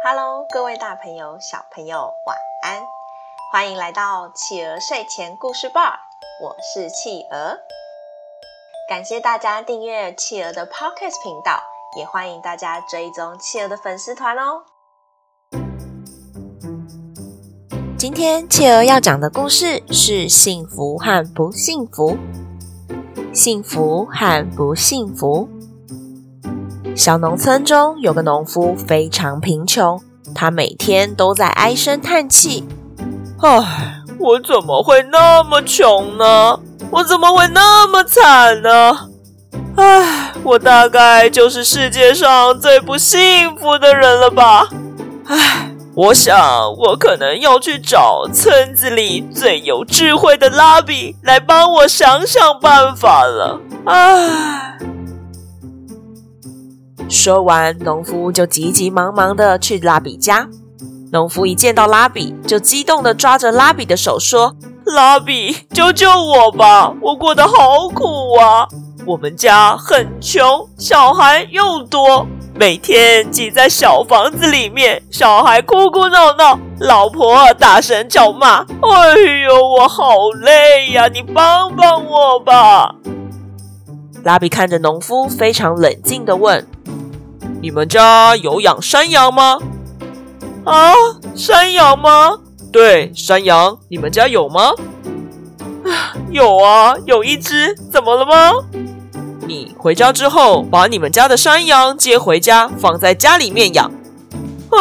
Hello，各位大朋友、小朋友，晚安！欢迎来到企鹅睡前故事吧，我是企鹅。感谢大家订阅企鹅的 Podcast 频道，也欢迎大家追踪企鹅的粉丝团哦。今天企鹅要讲的故事是幸福和不幸福。幸福和不幸福。小农村中有个农夫非常贫穷，他每天都在唉声叹气：“唉，我怎么会那么穷呢？我怎么会那么惨呢？唉，我大概就是世界上最不幸福的人了吧？唉。”我想，我可能要去找村子里最有智慧的拉比来帮我想想办法了。唉，说完，农夫就急急忙忙的去拉比家。农夫一见到拉比，就激动地抓着拉比的手说：“拉比，救救我吧！我过得好苦啊！我们家很穷，小孩又多。”每天挤在小房子里面，小孩哭哭闹闹，老婆大声叫骂。哎呦，我好累呀！你帮帮我吧。拉比看着农夫，非常冷静地问：“你们家有养山羊吗？”“啊，山羊吗？”“对，山羊。你们家有吗？”“有啊，有一只。怎么了吗？”你回家之后，把你们家的山羊接回家，放在家里面养。啊，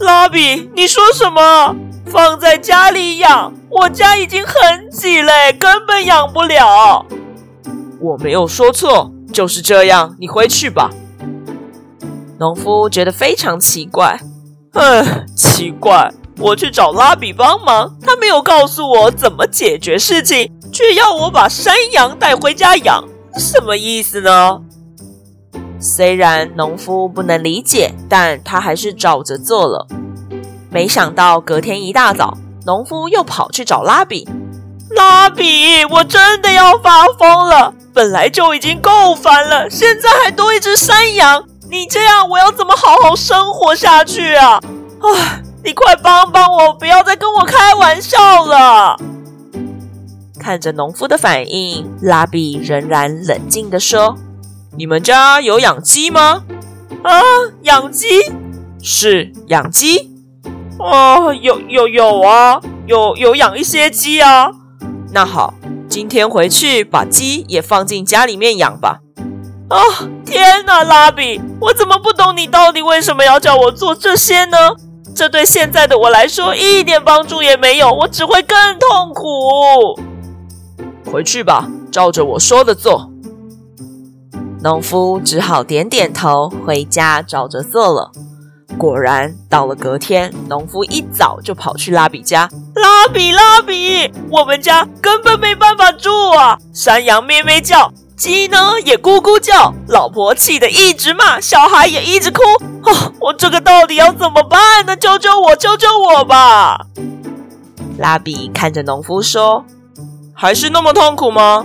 拉比，你说什么？放在家里养？我家已经很挤了，根本养不了。我没有说错，就是这样。你回去吧。农夫觉得非常奇怪。唉，奇怪，我去找拉比帮忙，他没有告诉我怎么解决事情，却要我把山羊带回家养。什么意思呢？虽然农夫不能理解，但他还是照着做了。没想到隔天一大早，农夫又跑去找拉比。拉比，我真的要发疯了！本来就已经够烦了，现在还多一只山羊。你这样，我要怎么好好生活下去啊？唉，你快帮帮我，不要再跟我开玩笑了。看着农夫的反应，拉比仍然冷静地说：“你们家有养鸡吗？啊，养鸡？是养鸡？哦，有有有啊，有有养一些鸡啊。那好，今天回去把鸡也放进家里面养吧。啊，天哪，拉比，我怎么不懂你到底为什么要叫我做这些呢？这对现在的我来说一点帮助也没有，我只会更痛苦。”回去吧，照着我说的做。农夫只好点点头，回家照着做了。果然，到了隔天，农夫一早就跑去拉比家。拉比，拉比，我们家根本没办法住啊！山羊咩咩叫，鸡呢也咕咕叫，老婆气得一直骂，小孩也一直哭。哦，我这个到底要怎么办呢？救救我，救救我吧！拉比看着农夫说。还是那么痛苦吗？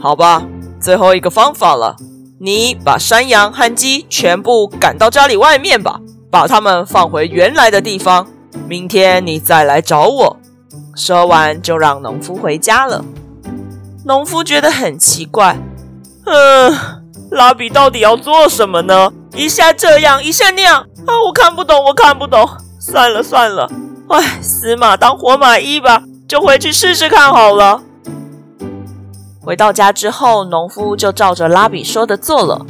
好吧，最后一个方法了，你把山羊和鸡全部赶到家里外面吧，把它们放回原来的地方。明天你再来找我。说完，就让农夫回家了。农夫觉得很奇怪，嗯，拉比到底要做什么呢？一下这样，一下那样，啊，我看不懂，我看不懂。算了算了，唉，死马当活马医吧，就回去试试看好了。回到家之后，农夫就照着拉比说的做了。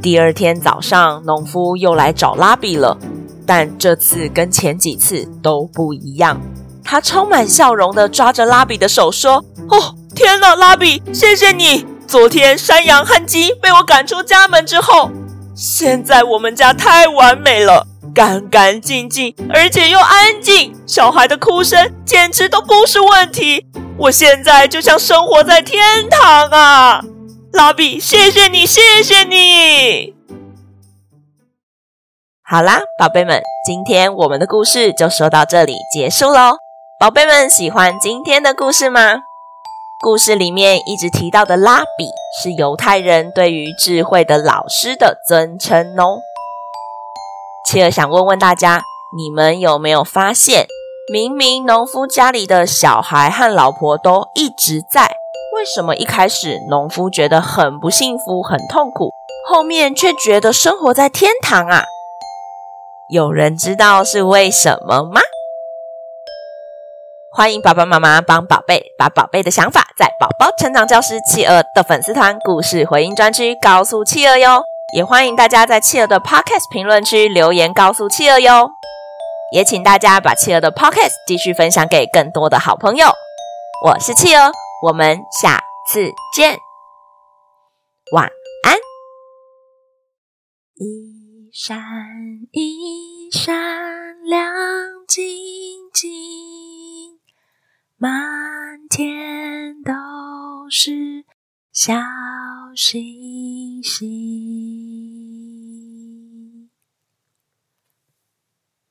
第二天早上，农夫又来找拉比了，但这次跟前几次都不一样。他充满笑容地抓着拉比的手说：“哦，天哪，拉比，谢谢你！昨天山羊和鸡被我赶出家门之后，现在我们家太完美了，干干净净，而且又安静，小孩的哭声简直都不是问题。”我现在就像生活在天堂啊！拉比，谢谢你，谢谢你。好啦，宝贝们，今天我们的故事就说到这里结束喽。宝贝们喜欢今天的故事吗？故事里面一直提到的拉比是犹太人对于智慧的老师的尊称哦。切尔想问问大家，你们有没有发现，明明农夫家里的小孩和老婆都一直在，为什么一开始农夫觉得很不幸福、很痛苦，后面却觉得生活在天堂啊？有人知道是为什么吗？欢迎爸爸妈妈帮宝贝把宝贝的想法在宝宝成长教师企鹅的粉丝团故事回应专区告诉企鹅哟。也欢迎大家在企鹅的 Podcast 评论区留言告诉企鹅哟。也请大家把企鹅的 Podcast 继续分享给更多的好朋友。我是企鹅，我们下次见，晚安。一闪一闪亮晶晶，满天都是小星星。